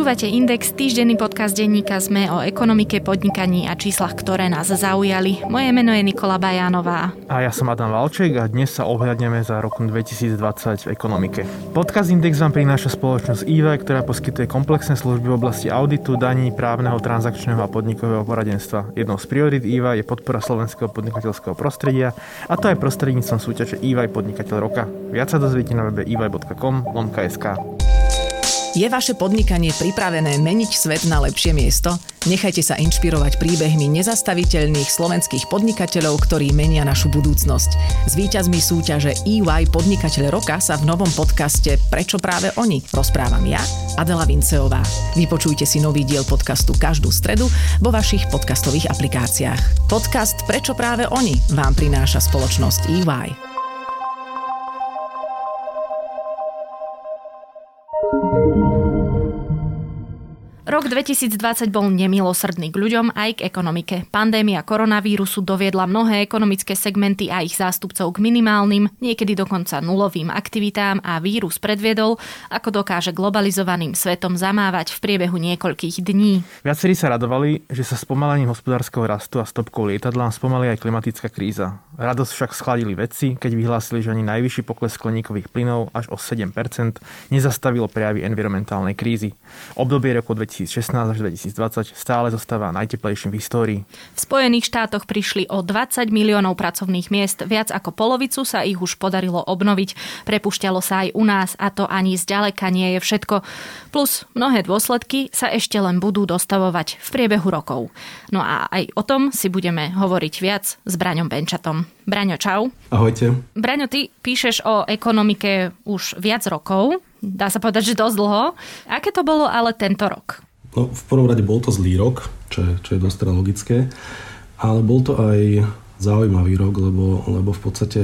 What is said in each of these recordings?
Počúvate Index, týždenný podcast denníka ZME o ekonomike, podnikaní a číslach, ktoré nás zaujali. Moje meno je Nikola Bajánová. A ja som Adam Valček a dnes sa ohľadneme za rok 2020 v ekonomike. Podcast Index vám prináša spoločnosť EY, ktorá poskytuje komplexné služby v oblasti auditu, daní, právneho, transakčného a podnikového poradenstva. Jednou z priorit EY je podpora slovenského podnikateľského prostredia a to aj prostredníctvom súťaže EY Podnikateľ roka. Viac sa dozviete na webe lomka.sk. Je vaše podnikanie pripravené meniť svet na lepšie miesto? Nechajte sa inšpirovať príbehmi nezastaviteľných slovenských podnikateľov, ktorí menia našu budúcnosť. S víťazmi súťaže EY Podnikateľ roka sa v novom podcaste Prečo práve oni rozprávam ja, Adela Vinceová. Vypočujte si nový diel podcastu každú stredu vo vašich podcastových aplikáciách. Podcast Prečo práve oni vám prináša spoločnosť EY. Rok 2020 bol nemilosrdný k ľuďom aj k ekonomike. Pandémia koronavírusu doviedla mnohé ekonomické segmenty a ich zástupcov k minimálnym, niekedy dokonca nulovým aktivitám a vírus predviedol, ako dokáže globalizovaným svetom zamávať v priebehu niekoľkých dní. Viacerí sa radovali, že sa spomalením hospodárskeho rastu a stopkou lietadla spomalí aj klimatická kríza. Radosť však schladili vedci, keď vyhlásili, že ani najvyšší pokles skleníkových plynov až o 7% nezastavilo prejavy environmentálnej krízy. Obdobie roku 2000 2016 až 2020 stále zostáva najteplejším v histórii. V Spojených štátoch prišli o 20 miliónov pracovných miest, viac ako polovicu sa ich už podarilo obnoviť. Prepušťalo sa aj u nás a to ani zďaleka nie je všetko. Plus mnohé dôsledky sa ešte len budú dostavovať v priebehu rokov. No a aj o tom si budeme hovoriť viac s Braňom Benčatom. Braňo, čau. Ahojte. Braňo, ty píšeš o ekonomike už viac rokov, dá sa povedať, že dosť dlho. Aké to bolo ale tento rok? No, v prvom rade bol to zlý rok, čo je, čo je dosť teda logické, ale bol to aj zaujímavý rok, lebo, lebo v podstate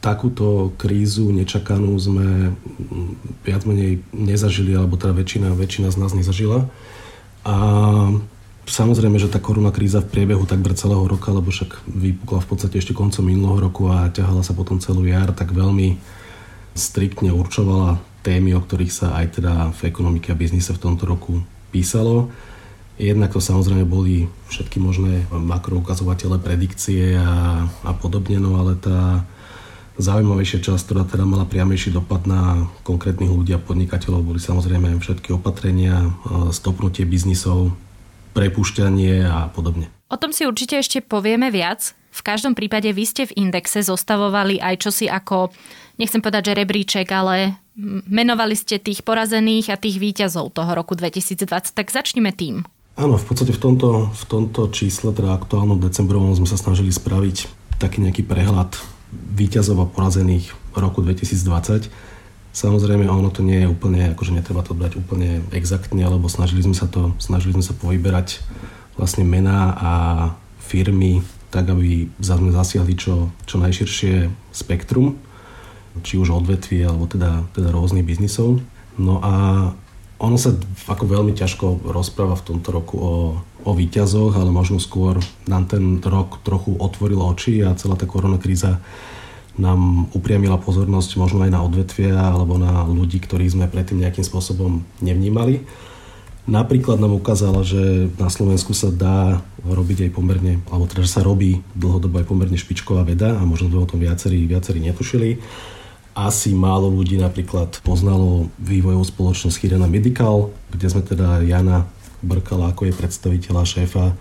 takúto krízu nečakanú sme viac menej nezažili, alebo teda väčšina, väčšina z nás nezažila. A samozrejme, že tá korona kríza v priebehu takmer celého roka, lebo však vypukla v podstate ešte koncom minulého roku a ťahala sa potom celú jar, tak veľmi striktne určovala témy, o ktorých sa aj teda v ekonomike a biznise v tomto roku písalo. Jednak to samozrejme boli všetky možné makroukazovatele, predikcie a, a podobne, no ale tá zaujímavejšia časť, ktorá teda mala priamejší dopad na konkrétnych ľudí a podnikateľov, boli samozrejme všetky opatrenia, stopnutie biznisov, prepušťanie a podobne. O tom si určite ešte povieme viac. V každom prípade vy ste v indexe zostavovali aj čosi ako, nechcem povedať, že rebríček, ale menovali ste tých porazených a tých výťazov toho roku 2020, tak začneme tým. Áno, v podstate v tomto, v tomto čísle, teda aktuálnom decembrovom, sme sa snažili spraviť taký nejaký prehľad výťazov a porazených roku 2020. Samozrejme, ono to nie je úplne, akože netreba to brať úplne exaktne, alebo snažili sme sa to, snažili sme sa povyberať vlastne mená a firmy tak, aby sme zasiahli čo, čo najširšie spektrum či už odvetví alebo teda, teda rôznych biznisov. No a ono sa ako veľmi ťažko rozpráva v tomto roku o, o výťazoch, ale možno skôr nám ten rok trochu otvoril oči a celá tá korona kríza nám upriamila pozornosť možno aj na odvetvia alebo na ľudí, ktorých sme predtým nejakým spôsobom nevnímali. Napríklad nám ukázala, že na Slovensku sa dá robiť aj pomerne, alebo teda, že sa robí dlhodobo aj pomerne špičková veda a možno sme o tom viacerí, viacerí netušili asi málo ľudí napríklad poznalo vývojovú spoločnosť Chirena Medical, kde sme teda Jana Brkala ako je predstaviteľa šéfa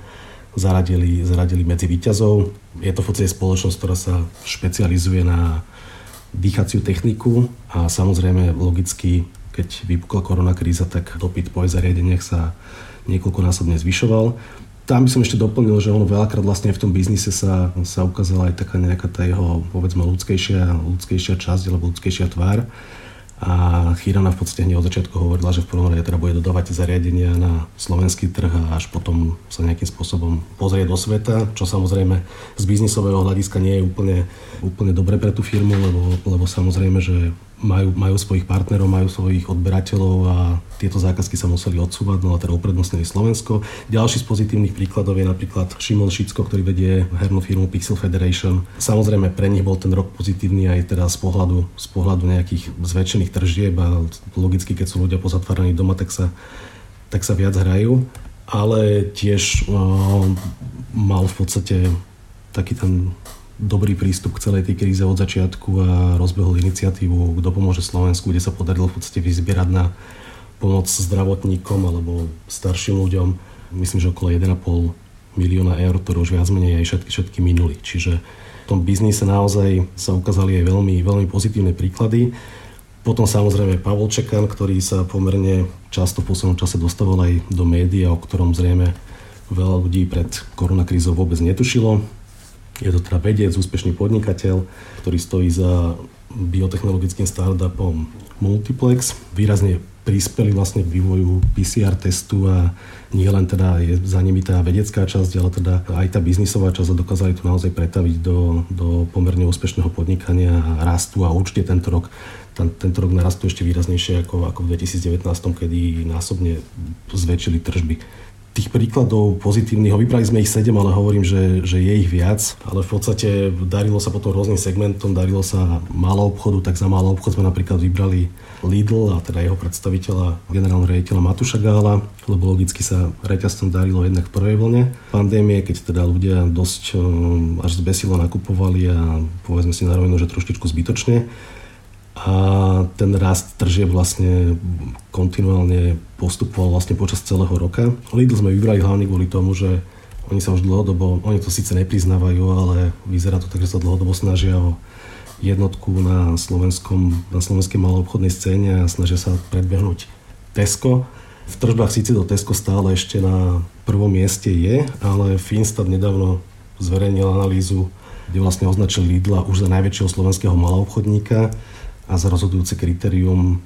zaradili, zaradili medzi výťazov. Je to v podstate spoločnosť, ktorá sa špecializuje na dýchaciu techniku a samozrejme logicky, keď vypukla korona kríza, tak dopyt po zariadeniach sa niekoľkonásobne zvyšoval tam by som ešte doplnil, že ono veľakrát vlastne v tom biznise sa, sa ukázala aj taká nejaká tá jeho, povedzme, ľudskejšia, ľudskejšia časť alebo ľudskejšia tvár. A Chirana v podstate hneď od začiatku hovorila, že v prvom rade teda bude dodávať zariadenia na slovenský trh a až potom sa nejakým spôsobom pozrieť do sveta, čo samozrejme z biznisového hľadiska nie je úplne, úplne dobre pre tú firmu, lebo, lebo samozrejme, že majú, majú svojich partnerov, majú svojich odberateľov a tieto zákazky sa museli odsúvať, no a teda uprednostnili Slovensko. Ďalší z pozitívnych príkladov je napríklad Šimon Šicko, ktorý vedie hernú firmu Pixel Federation. Samozrejme pre nich bol ten rok pozitívny aj teda z pohľadu, z pohľadu nejakých zväčšených tržieb a logicky, keď sú ľudia pozatváraní doma, tak sa tak sa viac hrajú, ale tiež uh, mal v podstate taký ten dobrý prístup k celej tej kríze od začiatku a rozbehol iniciatívu Kto pomôže Slovensku, kde sa podarilo v podstate vyzbierať na pomoc zdravotníkom alebo starším ľuďom, myslím, že okolo 1,5 milióna eur, ktoré už viac menej aj všetky, všetky minuli. Čiže v tom biznise naozaj sa ukázali aj veľmi, veľmi pozitívne príklady. Potom samozrejme Pavol Čekan, ktorý sa pomerne často v poslednom čase dostával aj do médií, o ktorom zrejme veľa ľudí pred koronakrízou vôbec netušilo. Je to teda vedec, úspešný podnikateľ, ktorý stojí za biotechnologickým startupom Multiplex. Výrazne prispeli vlastne k vývoju PCR testu a nie len teda je za nimi tá vedecká časť, ale teda aj tá biznisová časť a dokázali to naozaj pretaviť do, do pomerne úspešného podnikania a rastu a určite tento rok ten, tento rok narastú ešte výraznejšie ako, ako v 2019, kedy násobne zväčšili tržby tých príkladov pozitívnych, vybrali sme ich sedem, ale hovorím, že, že je ich viac, ale v podstate darilo sa potom rôznym segmentom, darilo sa malou obchodu, tak za malou obchod sme napríklad vybrali Lidl a teda jeho predstaviteľa, generálneho riaditeľa Matuša Gála, lebo logicky sa reťazcom darilo jednak v prvej vlne pandémie, keď teda ľudia dosť um, až zbesilo nakupovali a povedzme si na rovinu, že trošičku zbytočne a ten rast tržieb vlastne kontinuálne postupoval vlastne počas celého roka. Lidl sme vybrali hlavne kvôli tomu, že oni sa už dlhodobo, oni to síce nepriznávajú, ale vyzerá to tak, že sa dlhodobo snažia o jednotku na, slovenskom, na slovenskej maloobchodnej scéne a snažia sa predbehnúť Tesco. V tržbách síce do Tesco stále ešte na prvom mieste je, ale Finstat nedávno zverejnil analýzu, kde vlastne označil Lidla už za najväčšieho slovenského maloobchodníka a za rozhodujúce kritérium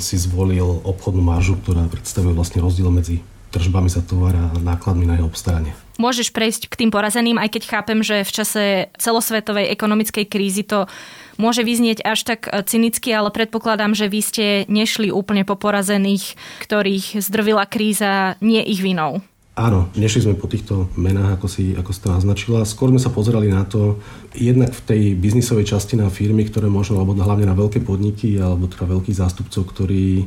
si zvolil obchodnú maržu, ktorá predstavuje vlastne rozdiel medzi tržbami za tovar a nákladmi na jeho obstaranie. Môžeš prejsť k tým porazeným, aj keď chápem, že v čase celosvetovej ekonomickej krízy to môže vyznieť až tak e, cynicky, ale predpokladám, že vy ste nešli úplne po porazených, ktorých zdrvila kríza nie ich vinou. Áno, nešli sme po týchto menách, ako si, ako si to naznačila. Skôr sme sa pozerali na to, jednak v tej biznisovej časti na firmy, ktoré možno, alebo hlavne na veľké podniky, alebo teda veľkých zástupcov, ktorí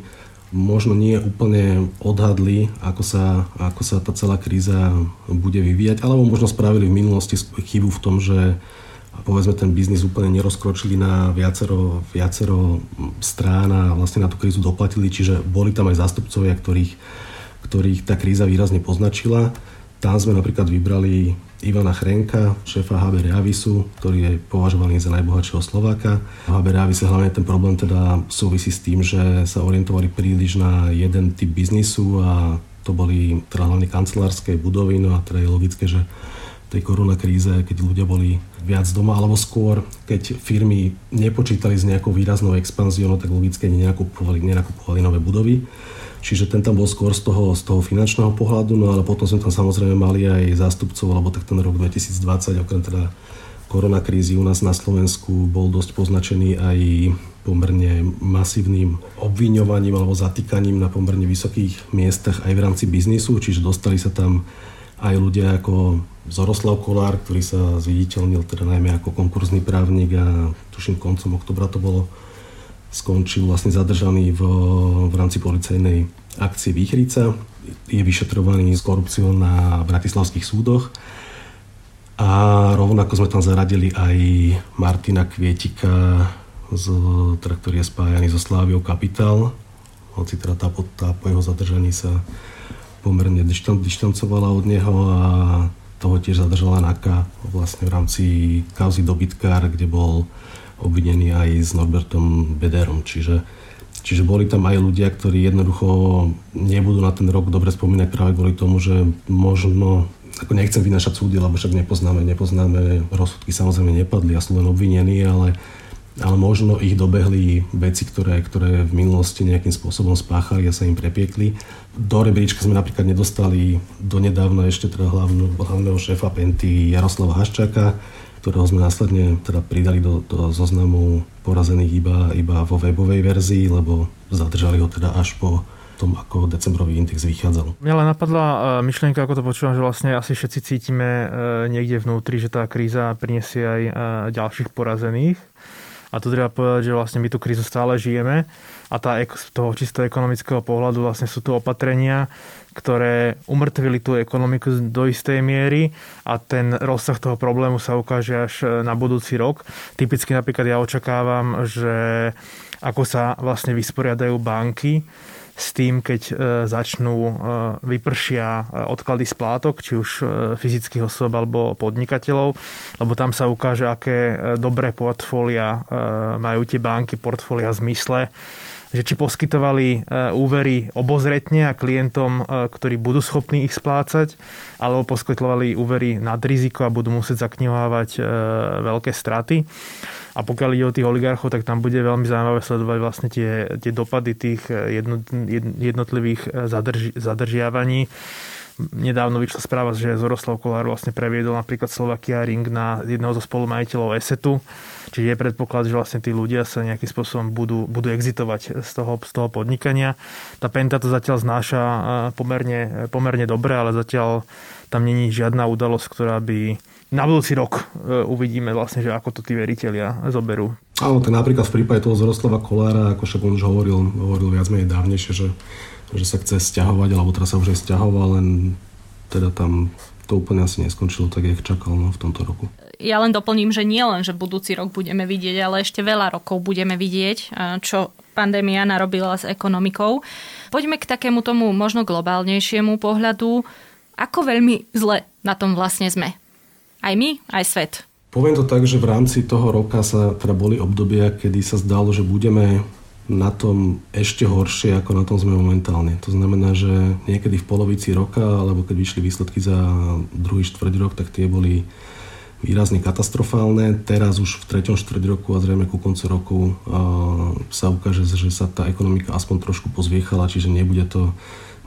možno nie úplne odhadli, ako sa, ako sa tá celá kríza bude vyvíjať, alebo možno spravili v minulosti chybu v tom, že povedzme ten biznis úplne nerozkročili na viacero, viacero strán a vlastne na tú krízu doplatili, čiže boli tam aj zástupcovia, ktorých ktorých tá kríza výrazne poznačila. Tam sme napríklad vybrali Ivana Chrenka, šéfa HB Reavisu, ktorý je považovaný za najbohatšieho Slováka. HB Reavis hlavne ten problém teda súvisí s tým, že sa orientovali príliš na jeden typ biznisu a to boli teda hlavne kancelárske budovy, no a teda je logické, že tej koronakríze, keď ľudia boli viac doma, alebo skôr, keď firmy nepočítali s nejakou výraznou expanziou, no tak logicky nenakupovali, nenakupovali nové budovy. Čiže ten tam bol skôr z toho, z toho finančného pohľadu, no ale potom sme tam samozrejme mali aj zástupcov, lebo tak ten rok 2020, okrem teda koronakrízy u nás na Slovensku bol dosť poznačený aj pomerne masívnym obviňovaním alebo zatýkaním na pomerne vysokých miestach aj v rámci biznisu, čiže dostali sa tam aj ľudia ako Zoroslav Kolár, ktorý sa zviditeľnil teda najmä ako konkurzný právnik a tuším koncom oktobra to bolo skončil vlastne zadržaný v, v rámci policajnej akcie Výchrica. Je vyšetrovaný s korupciou na bratislavských súdoch. A rovnako sme tam zaradili aj Martina Kvietika, z, teda, ktorý je spájaný so Sláviou Kapitál. Hoci teda tá, tá po jeho zadržaní sa pomerne dištancovala od neho a toho tiež zadržala NAKA vlastne v rámci kauzy dobytkár, kde bol obvinený aj s Norbertom Bederom. Čiže, čiže boli tam aj ľudia, ktorí jednoducho nebudú na ten rok dobre spomínať práve kvôli tomu, že možno ako nechcem vynašať súdy, lebo však nepoznáme, nepoznáme, rozsudky samozrejme nepadli a sú len obvinení, ale, ale možno ich dobehli veci, ktoré, ktoré v minulosti nejakým spôsobom spáchali a sa im prepiekli. Do rebríčka sme napríklad nedostali donedávna ešte teda hlavnú, hlavného šéfa Penty Jaroslava Haščáka, ktorého sme následne teda pridali do, do zoznamu porazených iba, iba vo webovej verzii, lebo zadržali ho teda až po tom, ako decembrový index vychádzal. Mňa len napadla e, myšlienka, ako to počúvam, že vlastne asi všetci cítime e, niekde vnútri, že tá kríza prinesie aj e, ďalších porazených. A tu treba povedať, že vlastne my tú krízu stále žijeme a tá, z toho čisto ekonomického pohľadu vlastne sú tu opatrenia, ktoré umrtvili tú ekonomiku do istej miery a ten rozsah toho problému sa ukáže až na budúci rok. Typicky napríklad ja očakávam, že ako sa vlastne vysporiadajú banky s tým, keď e, začnú e, vypršia e, odklady splátok, či už fyzických osôb alebo podnikateľov, lebo tam sa ukáže, aké dobré portfólia majú tie banky, portfólia v zmysle, že či poskytovali úvery obozretne a klientom, ktorí budú schopní ich splácať, alebo poskytovali úvery nad riziko a budú musieť zaknihovávať veľké straty. A pokiaľ ide o tých oligarchov, tak tam bude veľmi zaujímavé sledovať vlastne tie, tie dopady tých jednotlivých zadrži, zadržiavaní. Nedávno vyšla správa, že Zoroslav Kolár vlastne previedol napríklad Slovakia Ring na jedného zo spolumajiteľov Esetu. Čiže je predpoklad, že vlastne tí ľudia sa nejakým spôsobom budú, budú exitovať z toho, z toho podnikania. Tá Penta to zatiaľ znáša eh, pomerne, pomerne dobre, ale zatiaľ tam není žiadna udalosť, ktorá by na budúci rok e, uvidíme vlastne, že ako to tí veriteľia zoberú. Áno, tak napríklad v prípade toho Zroslava Kolára, ako však on už hovoril, hovoril viac menej dávnejšie, že, že sa chce stiahovať, alebo teraz sa už aj stiahoval, len teda tam to úplne asi neskončilo tak, jak čakal no, v tomto roku. Ja len doplním, že nie len, že budúci rok budeme vidieť, ale ešte veľa rokov budeme vidieť, čo pandémia narobila s ekonomikou. Poďme k takému tomu možno globálnejšiemu pohľadu. Ako veľmi zle na tom vlastne sme? Aj my, aj svet. Poviem to tak, že v rámci toho roka sa teda boli obdobia, kedy sa zdalo, že budeme na tom ešte horšie, ako na tom sme momentálne. To znamená, že niekedy v polovici roka, alebo keď vyšli výsledky za druhý štvrť rok, tak tie boli výrazne katastrofálne. Teraz už v treťom štvrť roku a zrejme ku koncu roku sa ukáže, že sa tá ekonomika aspoň trošku pozviechala, čiže nebude to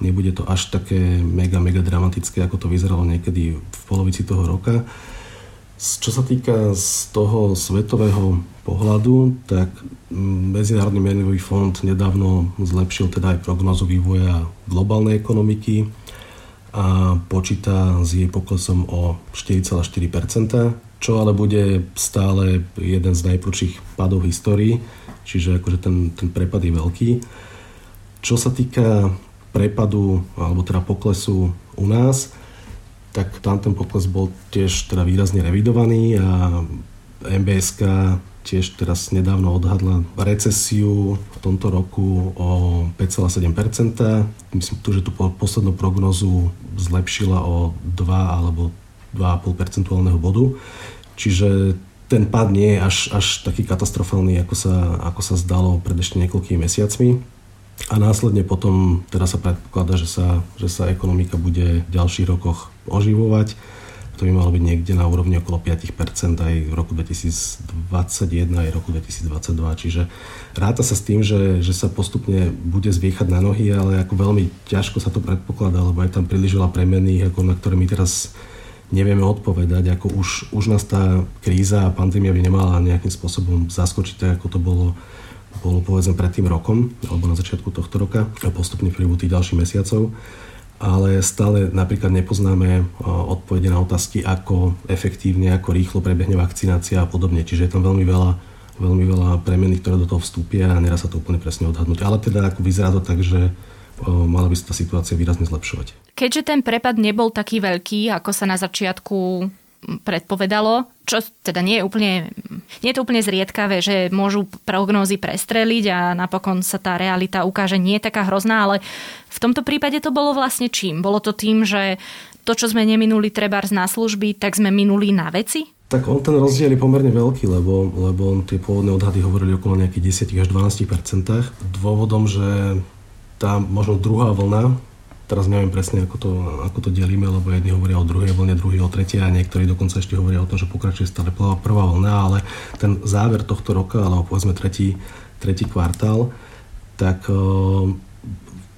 Nebude to až také mega, mega dramatické, ako to vyzeralo niekedy v polovici toho roka. Čo sa týka z toho svetového pohľadu, tak Medzinárodný menový fond nedávno zlepšil teda aj prognozu vývoja globálnej ekonomiky a počíta s jej poklesom o 4,4%, čo ale bude stále jeden z najprúčších padov histórii, čiže akože ten, ten prepad je veľký. Čo sa týka prepadu alebo teda poklesu u nás, tak tam ten pokles bol tiež teda výrazne revidovaný a MBSK tiež teraz nedávno odhadla recesiu v tomto roku o 5,7%. Myslím že tú poslednú prognozu zlepšila o 2 alebo 2,5 percentuálneho bodu. Čiže ten pad nie je až, až taký katastrofálny, ako sa, ako sa zdalo pred ešte niekoľkými mesiacmi a následne potom teda sa predpokladá, že sa, že sa ekonomika bude v ďalších rokoch oživovať. To by malo byť niekde na úrovni okolo 5% aj v roku 2021 aj roku 2022. Čiže ráta sa s tým, že, že sa postupne bude zviechať na nohy, ale ako veľmi ťažko sa to predpokladá, lebo je tam príliš veľa premenných, ako na ktoré my teraz nevieme odpovedať. Ako už, už nás tá kríza a pandémia by nemala nejakým spôsobom zaskočiť, tak ako to bolo bolo povedzme pred tým rokom, alebo na začiatku tohto roka a postupne tých ďalších mesiacov. Ale stále napríklad nepoznáme odpovede na otázky, ako efektívne, ako rýchlo prebehne vakcinácia a podobne. Čiže je tam veľmi veľa, veľmi veľa premenných, ktoré do toho vstúpia a nedá sa to úplne presne odhadnúť. Ale teda ako vyzerá to tak, že mala by sa tá situácia výrazne zlepšovať. Keďže ten prepad nebol taký veľký, ako sa na začiatku predpovedalo, čo teda nie je úplne, nie je to úplne zriedkavé, že môžu prognózy prestreliť a napokon sa tá realita ukáže nie je taká hrozná, ale v tomto prípade to bolo vlastne čím? Bolo to tým, že to, čo sme neminuli trebárs na služby, tak sme minuli na veci? Tak on ten rozdiel je pomerne veľký, lebo, lebo tie pôvodné odhady hovorili okolo nejakých 10 až 12% Dôvodom, že tá možno druhá vlna Teraz neviem presne, ako to, ako to delíme, lebo jedni hovoria o druhej vlne, druhý o tretej a niektorí dokonca ešte hovoria o tom, že pokračuje stále prvá vlna, ale ten záver tohto roka, alebo povedzme tretí, tretí kvartál, tak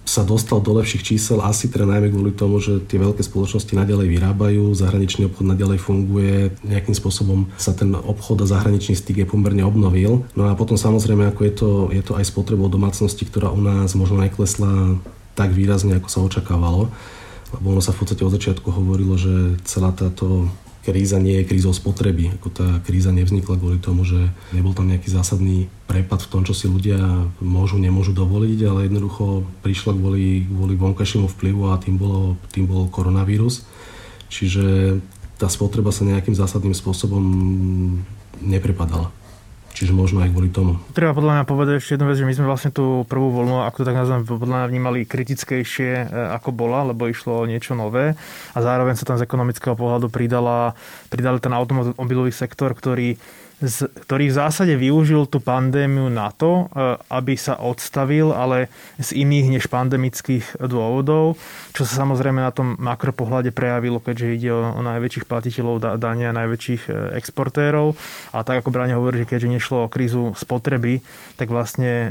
sa dostal do lepších čísel asi teda najmä kvôli tomu, že tie veľké spoločnosti nadalej vyrábajú, zahraničný obchod nadalej funguje, nejakým spôsobom sa ten obchod a zahraničný styk je pomerne obnovil. No a potom samozrejme, ako je to, je to aj spotrebou domácnosti, ktorá u nás možno neklesla tak výrazne, ako sa očakávalo. Lebo ono sa v podstate od začiatku hovorilo, že celá táto kríza nie je krízou spotreby. Ako tá kríza nevznikla kvôli tomu, že nebol tam nejaký zásadný prepad v tom, čo si ľudia môžu, nemôžu dovoliť, ale jednoducho prišla kvôli, kvôli vonkajšiemu vplyvu a tým, bolo, tým bol koronavírus. Čiže tá spotreba sa nejakým zásadným spôsobom neprepadala. Čiže možno aj kvôli tomu. Treba podľa mňa povedať ešte jednu vec, že my sme vlastne tú prvú voľnu, ako to tak nazvem, podľa mňa vnímali kritickejšie, e, ako bola, lebo išlo o niečo nové a zároveň sa tam z ekonomického pohľadu pridala, pridali ten automobilový sektor, ktorý ktorý v zásade využil tú pandémiu na to, e, aby sa odstavil, ale z iných než pandemických dôvodov, čo sa samozrejme na tom makropohľade prejavilo, keďže ide o, o najväčších platiteľov dania, najväčších e, exportérov. A tak ako Bráňa hovorí, že keďže nešlo o krízu spotreby, tak vlastne e,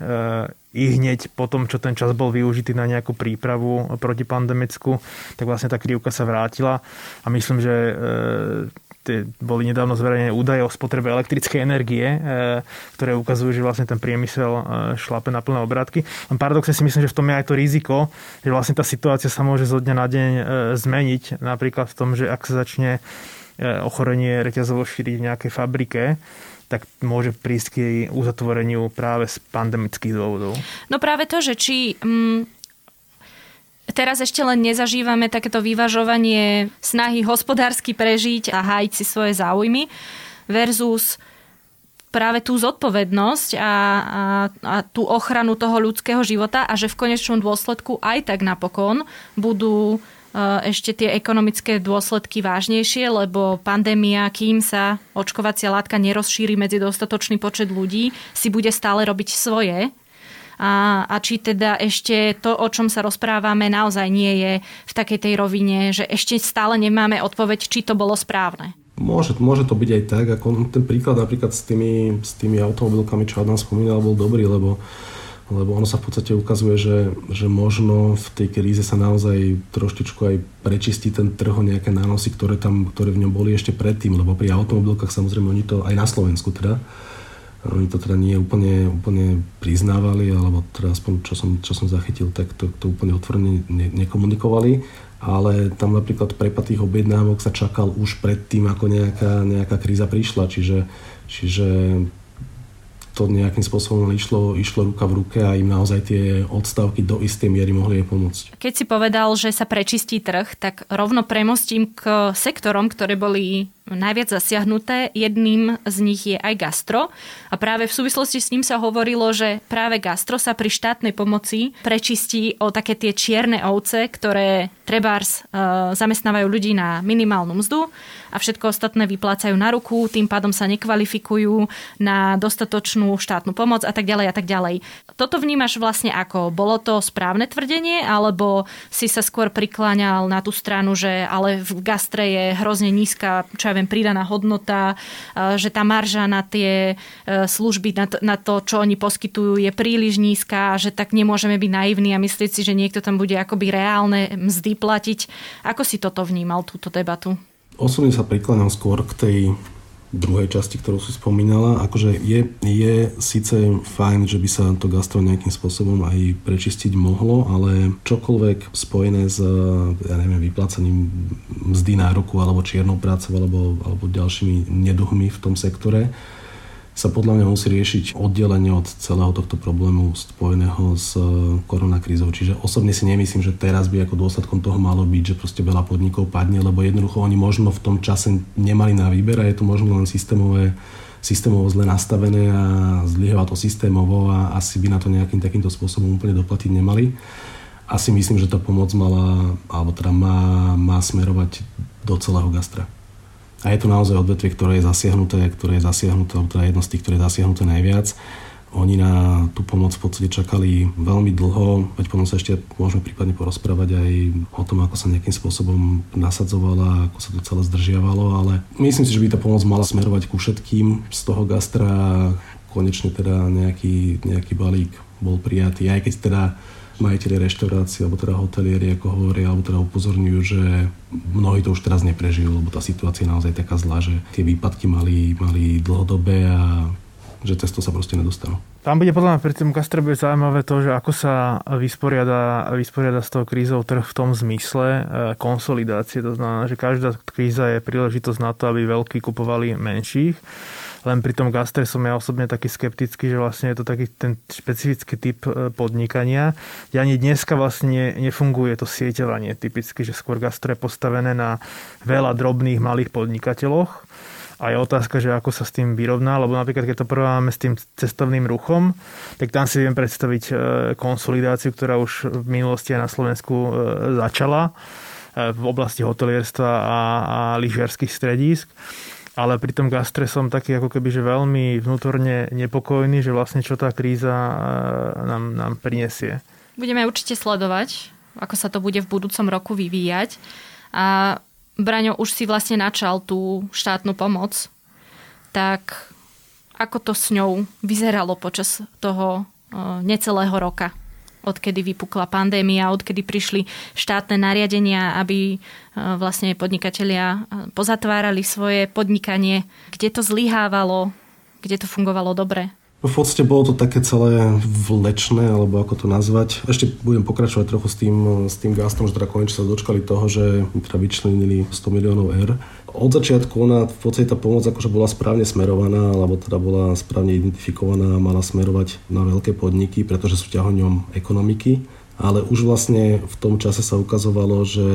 i hneď po tom, čo ten čas bol využitý na nejakú prípravu protipandemickú, tak vlastne tá krivka sa vrátila a myslím, že boli nedávno zverejnené údaje o spotrebe elektrickej energie, e, ktoré ukazujú, že vlastne ten priemysel e, šlape na plné obrátky. Paradoxne si myslím, že v tom je aj to riziko, že vlastne tá situácia sa môže zo dňa na deň e, zmeniť. Napríklad v tom, že ak sa začne ochorenie reťazovo šíriť v nejakej fabrike, tak môže prísť k jej uzatvoreniu práve z pandemických dôvodov. No práve to, že či mm, Teraz ešte len nezažívame takéto vyvažovanie snahy hospodársky prežiť a hájiť si svoje záujmy versus práve tú zodpovednosť a, a, a tú ochranu toho ľudského života a že v konečnom dôsledku aj tak napokon budú e, ešte tie ekonomické dôsledky vážnejšie, lebo pandémia, kým sa očkovacia látka nerozšíri medzi dostatočný počet ľudí, si bude stále robiť svoje a, a či teda ešte to, o čom sa rozprávame, naozaj nie je v takej tej rovine, že ešte stále nemáme odpoveď, či to bolo správne. Môže, môže to byť aj tak, ako ten príklad napríklad s tými, s tými automobilkami, čo Adam spomínal, bol dobrý, lebo lebo ono sa v podstate ukazuje, že, že možno v tej kríze sa naozaj troštičku aj prečistí ten trh o nejaké nánosy, ktoré, tam, ktoré v ňom boli ešte predtým, lebo pri automobilkách samozrejme oni to aj na Slovensku teda, oni to teda nie úplne, úplne priznávali, alebo teda aspoň čo som, čo som zachytil, tak to, to úplne otvorene ne, nekomunikovali. Ale tam napríklad prepad tých objednávok sa čakal už predtým, ako nejaká, nejaká kríza prišla. Čiže, čiže to nejakým spôsobom išlo, išlo ruka v ruke a im naozaj tie odstavky do istej miery mohli aj pomôcť. Keď si povedal, že sa prečistí trh, tak rovno premostím k sektorom, ktoré boli najviac zasiahnuté. Jedným z nich je aj gastro. A práve v súvislosti s ním sa hovorilo, že práve gastro sa pri štátnej pomoci prečistí o také tie čierne ovce, ktoré trebárs e, zamestnávajú ľudí na minimálnu mzdu a všetko ostatné vyplácajú na ruku, tým pádom sa nekvalifikujú na dostatočnú štátnu pomoc a tak ďalej a tak ďalej. Toto vnímaš vlastne ako? Bolo to správne tvrdenie, alebo si sa skôr prikláňal na tú stranu, že ale v gastre je hrozne nízka, čo ja viem, pridaná hodnota, že tá marža na tie e, služby, na to, čo oni poskytujú, je príliš nízka, že tak nemôžeme byť naivní a myslieť si, že niekto tam bude akoby reálne mzdy platiť. Ako si toto vnímal, túto debatu? Osobne sa prikladám skôr k tej druhej časti, ktorú si spomínala. Akože je, je síce fajn, že by sa to gastro nejakým spôsobom aj prečistiť mohlo, ale čokoľvek spojené s ja neviem, vyplácaním mzdy nároku alebo čiernou prácou alebo, alebo ďalšími neduhmi v tom sektore, sa podľa mňa musí riešiť oddelenie od celého tohto problému spojeného s e, koronakrízou. Čiže osobne si nemyslím, že teraz by ako dôsledkom toho malo byť, že proste veľa podnikov padne, lebo jednoducho oni možno v tom čase nemali na výber a je to možno len systémové systémovo zle nastavené a zlyháva to systémovo a asi by na to nejakým takýmto spôsobom úplne doplatiť nemali. Asi myslím, že tá pomoc mala, alebo teda má, má smerovať do celého gastra. A je to naozaj odvetvie, ktoré je zasiahnuté, ktoré je zasiahnuté, teda jedno z tých, ktoré je zasiahnuté najviac. Oni na tú pomoc v podstate čakali veľmi dlho, veď potom sa ešte môžeme prípadne porozprávať aj o tom, ako sa nejakým spôsobom nasadzovala, ako sa to celé zdržiavalo, ale myslím si, že by tá pomoc mala smerovať ku všetkým z toho gastra. Konečne teda nejaký, nejaký balík bol prijatý, aj keď teda majiteľi reštaurácií alebo teda hotelieri, ako hovoria, alebo teda upozorňujú, že mnohí to už teraz neprežijú, lebo tá situácia je naozaj taká zlá, že tie výpadky mali, mali dlhodobé a že cez to sa proste nedostanú. Tam bude podľa mňa pri tom gastre bude zaujímavé to, že ako sa vysporiada, vysporiada s tou krízou trh v tom zmysle e, konsolidácie. To znamená, že každá kríza je príležitosť na to, aby veľkí kupovali menších. Len pri tom gastre som ja osobne taký skeptický, že vlastne je to taký ten špecifický typ e, podnikania, kde ani dneska vlastne nefunguje to sieťovanie typicky, že skôr gastro je postavené na veľa drobných malých podnikateľoch a je otázka, že ako sa s tým vyrovná, lebo napríklad keď to porovnáme s tým cestovným ruchom, tak tam si viem predstaviť e, konsolidáciu, ktorá už v minulosti aj na Slovensku e, začala v oblasti hotelierstva a, a lyžiarských stredísk. Ale pri tom gastre som taký ako keby, že veľmi vnútorne nepokojný, že vlastne čo tá kríza nám, nám prinesie. Budeme určite sledovať, ako sa to bude v budúcom roku vyvíjať. A Braňo už si vlastne načal tú štátnu pomoc, tak ako to s ňou vyzeralo počas toho necelého roka? Odkedy vypukla pandémia, odkedy prišli štátne nariadenia, aby vlastne podnikatelia pozatvárali svoje podnikanie. Kde to zlyhávalo? Kde to fungovalo dobre? V podstate bolo to také celé vlečné, alebo ako to nazvať. Ešte budem pokračovať trochu s tým, s tým gastom, že teda konečne sa dočkali toho, že teda vyčlenili 100 miliónov eur. Od začiatku ona v podstate tá pomoc akože bola správne smerovaná, alebo teda bola správne identifikovaná, mala smerovať na veľké podniky, pretože sú ťahoňom ekonomiky ale už vlastne v tom čase sa ukazovalo, že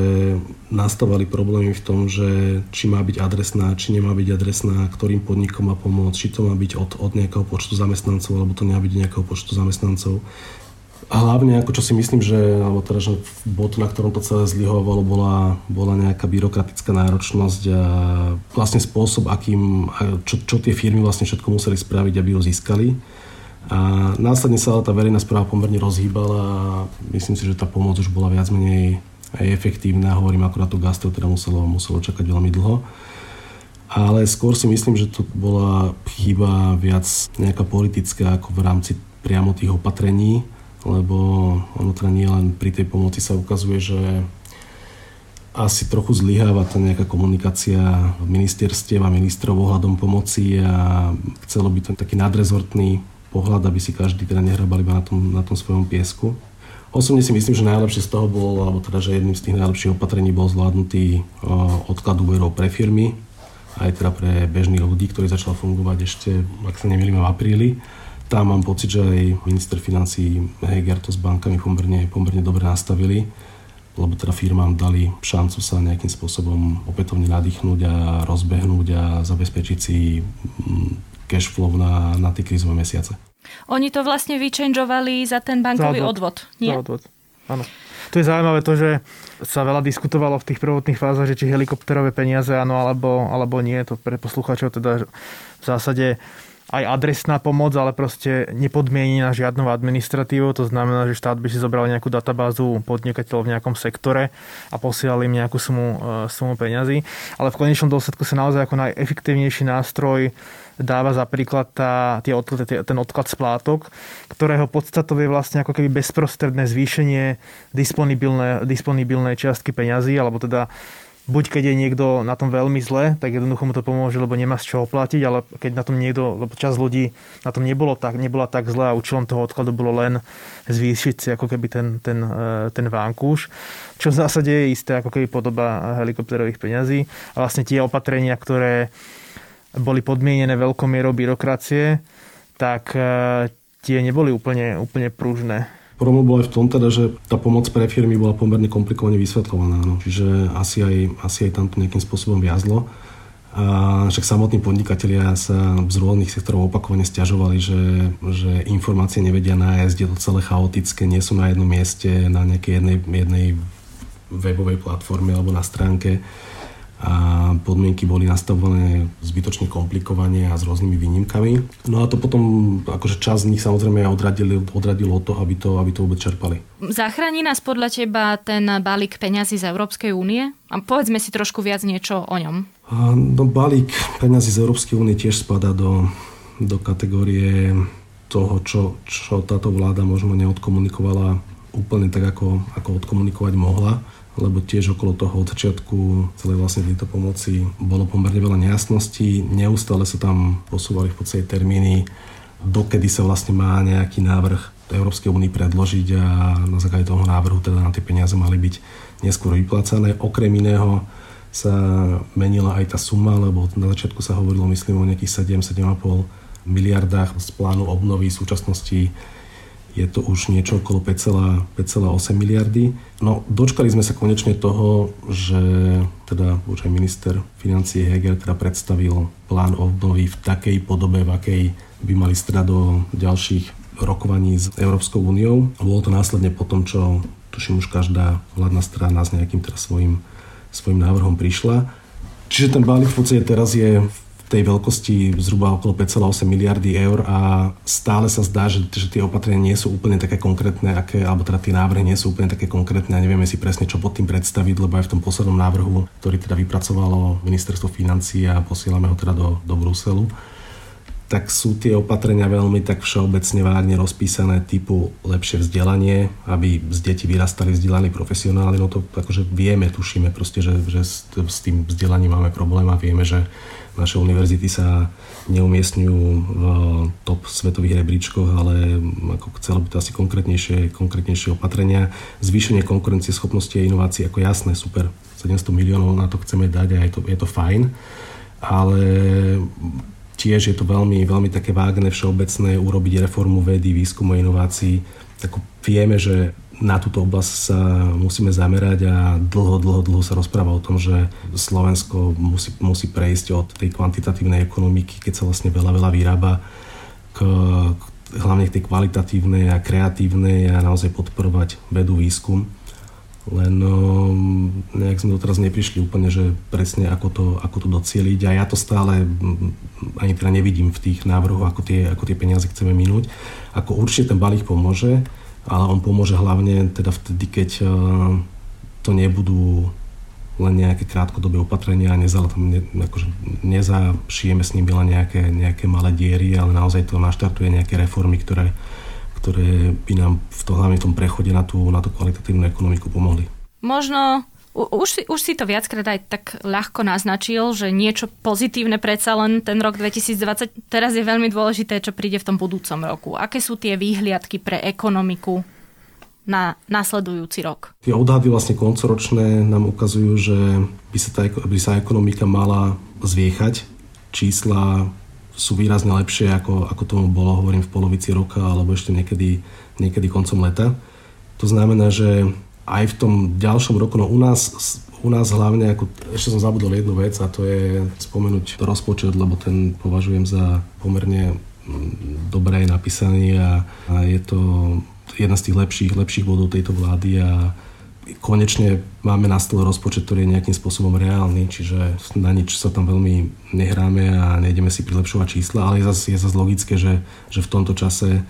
nastávali problémy v tom, že či má byť adresná, či nemá byť adresná, ktorým podnikom má pomôcť, či to má byť od, od nejakého počtu zamestnancov, alebo to nemá byť nejakého počtu zamestnancov. A hlavne, ako čo si myslím, že, alebo teda, že bod, na ktorom to celé zlyhovalo, bola, bola nejaká byrokratická náročnosť a vlastne spôsob, akým, čo, čo tie firmy vlastne všetko museli spraviť, aby ho získali. A následne sa tá verejná správa pomerne rozhýbala a myslím si, že tá pomoc už bola viac menej aj efektívna. Hovorím akurát to gastro, teda muselo, muselo čakať veľmi dlho. Ale skôr si myslím, že to bola chyba viac nejaká politická ako v rámci priamo tých opatrení, lebo ono teda nie len pri tej pomoci sa ukazuje, že asi trochu zlyháva tá nejaká komunikácia ministerstiev a ministrov ohľadom pomoci a chcelo by to taký nadrezortný pohľad, aby si každý teda nehrabal iba na tom, na tom svojom piesku. Osobne si myslím, že najlepšie z toho bol, alebo teda, že jedným z tých najlepších opatrení bol zvládnutý odklad úverov pre firmy, aj teda pre bežných ľudí, ktorý začal fungovať ešte, ak sa nemýlim, v apríli. Tam mám pocit, že aj minister financí Heger to s bankami pomerne, pomerne dobre nastavili, lebo teda firmám dali šancu sa nejakým spôsobom opätovne nadýchnuť a rozbehnúť a zabezpečiť si cash flow na, na tie krizové mesiace. Oni to vlastne vyčenžovali za ten bankový za odvod. odvod, nie? Za odvod, áno. To je zaujímavé to, že sa veľa diskutovalo v tých prvotných fázach, že či helikopterové peniaze áno alebo, alebo nie. To pre poslucháčov teda v zásade aj adresná pomoc, ale proste nepodmienená žiadnou administratívou. To znamená, že štát by si zobral nejakú databázu podnikateľov v nejakom sektore a posielal im nejakú sumu, e, sumu peňazí. Ale v konečnom dôsledku sa naozaj ako najefektívnejší nástroj dáva za príklad tá, tie odklad, ten odklad splátok, ktorého podstatou je vlastne ako keby bezprostredné zvýšenie disponibilné, disponibilnej čiastky peňazí, alebo teda buď keď je niekto na tom veľmi zle, tak jednoducho mu to pomôže, lebo nemá z čoho platiť, ale keď na tom niekto, lebo čas ľudí na tom nebolo tak, nebola tak zle a účelom toho odkladu bolo len zvýšiť si ako keby ten, ten, e, ten vánkúš, čo v zásade je isté ako keby podoba helikopterových peňazí. A vlastne tie opatrenia, ktoré boli podmienené veľkou mierou byrokracie, tak e, tie neboli úplne, úplne pružné. Problém bol aj v tom teda, že tá pomoc pre firmy bola pomerne komplikovane vysvetľovaná. No. Čiže asi aj, asi aj tam to nejakým spôsobom viazlo. A však samotní podnikatelia sa z rôznych sektorov opakovane stiažovali, že, že informácie nevedia nájsť, je to celé chaotické, nie sú na jednom mieste, na nejakej jednej, jednej webovej platforme alebo na stránke a podmienky boli nastavené zbytočne komplikovane a s rôznymi výnimkami. No a to potom, akože čas z nich samozrejme odradili, odradilo od toho, aby to, aby to vôbec čerpali. Zachráni nás podľa teba ten balík peňazí z Európskej únie? A povedzme si trošku viac niečo o ňom. No, balík peňazí z Európskej únie tiež spadá do, do kategórie toho, čo, čo táto vláda možno neodkomunikovala úplne tak, ako, ako odkomunikovať mohla lebo tiež okolo toho od začiatku celej vlastne tejto pomoci bolo pomerne veľa nejasností. Neustále sa tam posúvali v podstate termíny dokedy sa vlastne má nejaký návrh Európskej únii predložiť a na základe toho návrhu teda na tie peniaze mali byť neskôr vyplácané. Okrem iného sa menila aj tá suma, lebo na začiatku sa hovorilo, myslím, o nejakých 7-7,5 miliardách z plánu obnovy. V súčasnosti je to už niečo okolo 5,8 miliardy. No, dočkali sme sa konečne toho, že teda už aj minister financie Heger teda predstavil plán obnovy v takej podobe, v akej by mali strať do ďalších rokovaní s Európskou úniou. Bolo to následne po tom, čo tuším už každá vládna strana s nejakým teda svojim svojim návrhom prišla. Čiže ten balík v teraz je v tej veľkosti zhruba okolo 5,8 miliardy eur a stále sa zdá, že, že tie opatrenia nie sú úplne také konkrétne, aké, alebo teda tie návrhy nie sú úplne také konkrétne a nevieme si presne, čo pod tým predstaviť, lebo aj v tom poslednom návrhu, ktorý teda vypracovalo ministerstvo financí a posielame ho teda do, do Bruselu, tak sú tie opatrenia veľmi tak všeobecne vágne rozpísané typu lepšie vzdelanie, aby z deti vyrastali vzdelaní profesionáli, no to akože vieme, tušíme proste, že, že s, tým vzdelaním máme problém a vieme, že naše univerzity sa neumiestňujú v top svetových rebríčkoch, ale ako chcelo by to asi konkrétnejšie, konkrétnejšie opatrenia. Zvýšenie konkurencie schopnosti a inovácií, ako jasné, super, 700 miliónov na to chceme dať a je to, je to fajn, ale tiež je to veľmi, veľmi také vágne, všeobecné urobiť reformu vedy, výskumu a inovácií. Ako vieme, že na túto oblasť sa musíme zamerať a dlho, dlho, dlho sa rozpráva o tom, že Slovensko musí, musí prejsť od tej kvantitatívnej ekonomiky, keď sa vlastne veľa, veľa vyrába, k, k hlavne k tej kvalitatívnej a kreatívnej a naozaj podporovať vedu, výskum. Len um, nejak sme doteraz neprišli úplne, že presne ako to, ako to docieliť a ja to stále ani teda nevidím v tých návrhoch, ako tie, ako tie peniaze chceme minúť. Ako určite ten balík pomôže, ale on pomôže hlavne teda vtedy, keď uh, to nebudú len nejaké krátkodobé opatrenia a nezal, ne, akože nezašijeme s nimi len nejaké, nejaké malé diery, ale naozaj to naštartuje nejaké reformy, ktoré ktoré by nám v tom, hlavne v tom prechode na tú, na tú kvalitatívnu ekonomiku pomohli. Možno už si, už si to viackrát aj tak ľahko naznačil, že niečo pozitívne predsa len ten rok 2020. Teraz je veľmi dôležité, čo príde v tom budúcom roku. Aké sú tie výhliadky pre ekonomiku na nasledujúci rok? Tie odhady vlastne koncoročné nám ukazujú, že by sa, tá, by sa ekonomika mala zviechať. Čísla sú výrazne lepšie, ako, ako tomu bolo, hovorím, v polovici roka alebo ešte niekedy, niekedy koncom leta. To znamená, že aj v tom ďalšom roku, no u nás, u nás hlavne, ako, ešte som zabudol jednu vec a to je spomenúť rozpočet, lebo ten považujem za pomerne mm, dobre napísaný a, a je to jedna z tých lepších, lepších bodov tejto vlády a konečne máme na stole rozpočet, ktorý je nejakým spôsobom reálny, čiže na nič sa tam veľmi nehráme a nejdeme si prilepšovať čísla, ale je zase, je zase logické, že, že v tomto čase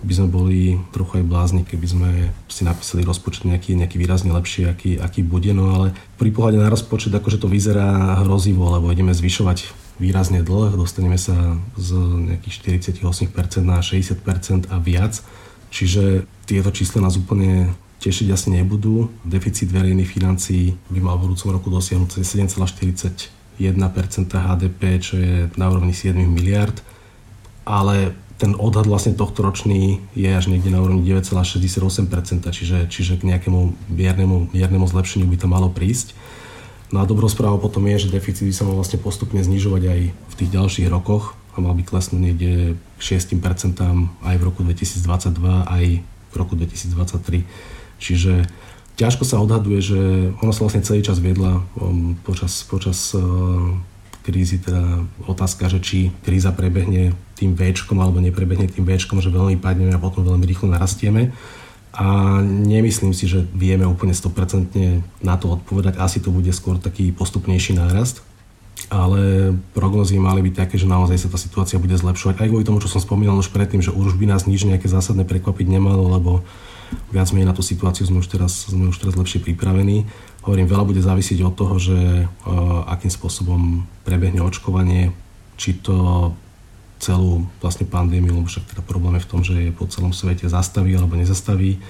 by sme boli trochu aj blázni, keby sme si napísali rozpočet nejaký, nejaký výrazne lepší, aký, aký bude, no ale pri pohľade na rozpočet akože to vyzerá hrozivo, lebo ideme zvyšovať výrazne dlh, dostaneme sa z nejakých 48% na 60% a viac, čiže tieto čísla nás úplne tešiť asi nebudú. Deficit verejných financií by mal v budúcom roku dosiahnuť 7,41% HDP, čo je na úrovni 7 miliard. Ale ten odhad vlastne tohto ročný je až niekde na úrovni 9,68%, čiže, čiže k nejakému miernemu, miernemu zlepšeniu by to malo prísť. No a dobrou správou potom je, že deficit by sa mal vlastne postupne znižovať aj v tých ďalších rokoch a mal by klesnúť niekde k 6% aj v roku 2022, aj v roku 2023 Čiže ťažko sa odhaduje, že ono sa vlastne celý čas viedla um, počas, počas uh, krízy, teda otázka, že či kríza prebehne tým Včkom alebo neprebehne tým Včkom, že veľmi padneme a potom veľmi rýchlo narastieme. A nemyslím si, že vieme úplne 100% na to odpovedať. Asi to bude skôr taký postupnejší nárast. Ale prognozy mali byť také, že naozaj sa tá situácia bude zlepšovať. Aj kvôli tomu, čo som spomínal už predtým, že už by nás nič nejaké zásadné prekvapiť nemalo, lebo viac menej na tú situáciu sme už teraz, sme už teraz lepšie pripravení. Hovorím, veľa bude závisieť od toho, že uh, akým spôsobom prebehne očkovanie, či to celú vlastne pandémiu, lebo však teda problém je v tom, že je po celom svete zastaví alebo nezastaví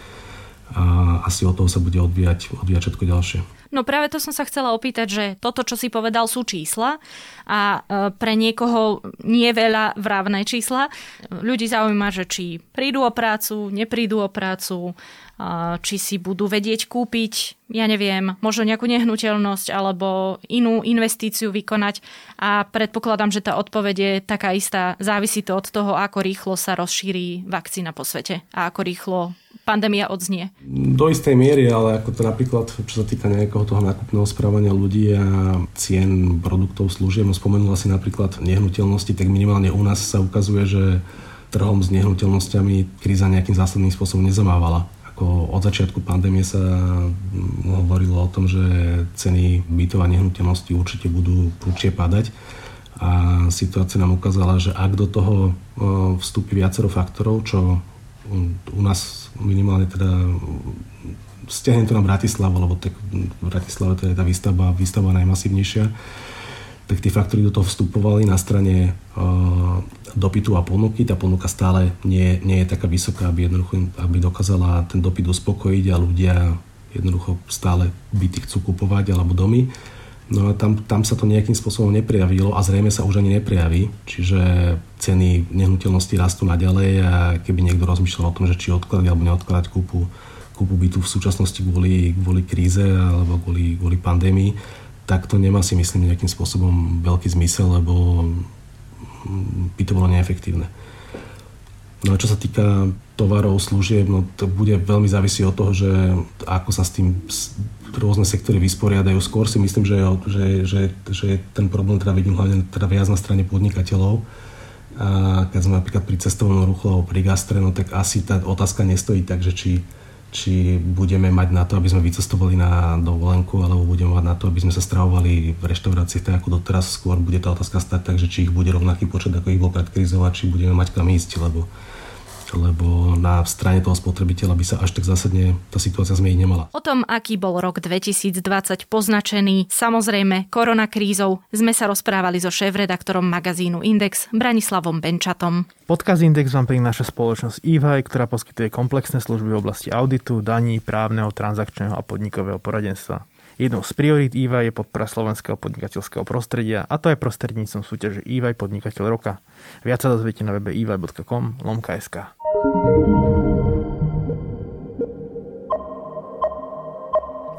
a asi od toho sa bude odvíjať, odvíjať všetko ďalšie. No práve to som sa chcela opýtať, že toto, čo si povedal, sú čísla a e, pre niekoho nie veľa vravné čísla. Ľudí zaujíma, že či prídu o prácu, neprídu o prácu, či si budú vedieť kúpiť, ja neviem, možno nejakú nehnuteľnosť alebo inú investíciu vykonať. A predpokladám, že tá odpoveď je taká istá. Závisí to od toho, ako rýchlo sa rozšíri vakcína po svete a ako rýchlo pandémia odznie. Do istej miery, ale ako to napríklad, čo sa týka nejakého toho nákupného správania ľudí a cien produktov, služieb, no spomenula si napríklad nehnuteľnosti, tak minimálne u nás sa ukazuje, že trhom s nehnuteľnosťami kríza nejakým zásadným spôsobom nezamávala ako od začiatku pandémie sa hovorilo o tom, že ceny bytov a nehnuteľností určite budú prúčie padať a situácia nám ukázala, že ak do toho e, vstúpi viacero faktorov, čo u nás minimálne teda stiahnem to na Bratislavu, lebo tak v Bratislave to je tá výstavba, výstavba najmasívnejšia, tak tie faktory do toho vstupovali na strane uh, dopytu a ponuky. Tá ponuka stále nie, nie je taká vysoká, aby, jednoducho, aby dokázala ten dopyt uspokojiť a ľudia jednoducho stále byty chcú kupovať alebo domy. No a tam, tam sa to nejakým spôsobom neprijavilo a zrejme sa už ani neprijaví. Čiže ceny nehnuteľnosti rastú naďalej a keby niekto rozmýšľal o tom, že či odkladať alebo neodkladať kúpu, kúpu bytu v súčasnosti kvôli, kvôli kríze alebo kvôli, kvôli pandémii, tak to nemá si myslím nejakým spôsobom veľký zmysel, lebo by to bolo neefektívne. No a čo sa týka tovarov, služieb, no to bude veľmi závisí od toho, že ako sa s tým rôzne sektory vysporiadajú. Skôr si myslím, že, že, že, že ten problém teda vidím hlavne teda viac na strane podnikateľov. A keď sme napríklad pri cestovnom ruchu alebo pri gastre, no tak asi tá otázka nestojí tak, že či či budeme mať na to, aby sme vycestovali na dovolenku, alebo budeme mať na to, aby sme sa stravovali v reštaurácii tak ako doteraz. Skôr bude tá otázka stať tak, že či ich bude rovnaký počet, ako ich bol pred krízou a či budeme mať kam ísť, lebo lebo na strane toho spotrebiteľa by sa až tak zásadne tá situácia zmeniť nemala. O tom, aký bol rok 2020 poznačený, samozrejme koronakrízou, sme sa rozprávali so šéf-redaktorom magazínu Index Branislavom Benčatom. Podcast Index vám prináša spoločnosť EY, ktorá poskytuje komplexné služby v oblasti auditu, daní, právneho, transakčného a podnikového poradenstva. Jednou z priorít EY je podpora slovenského podnikateľského prostredia a to je prostredníctvom súťaže EY Podnikateľ roka. Viac sa dozviete na webe ey.com lomka.sk.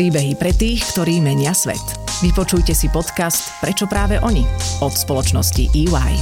Príbehy pre tých, ktorí menia svet. Vypočujte si podcast Prečo práve oni od spoločnosti EY.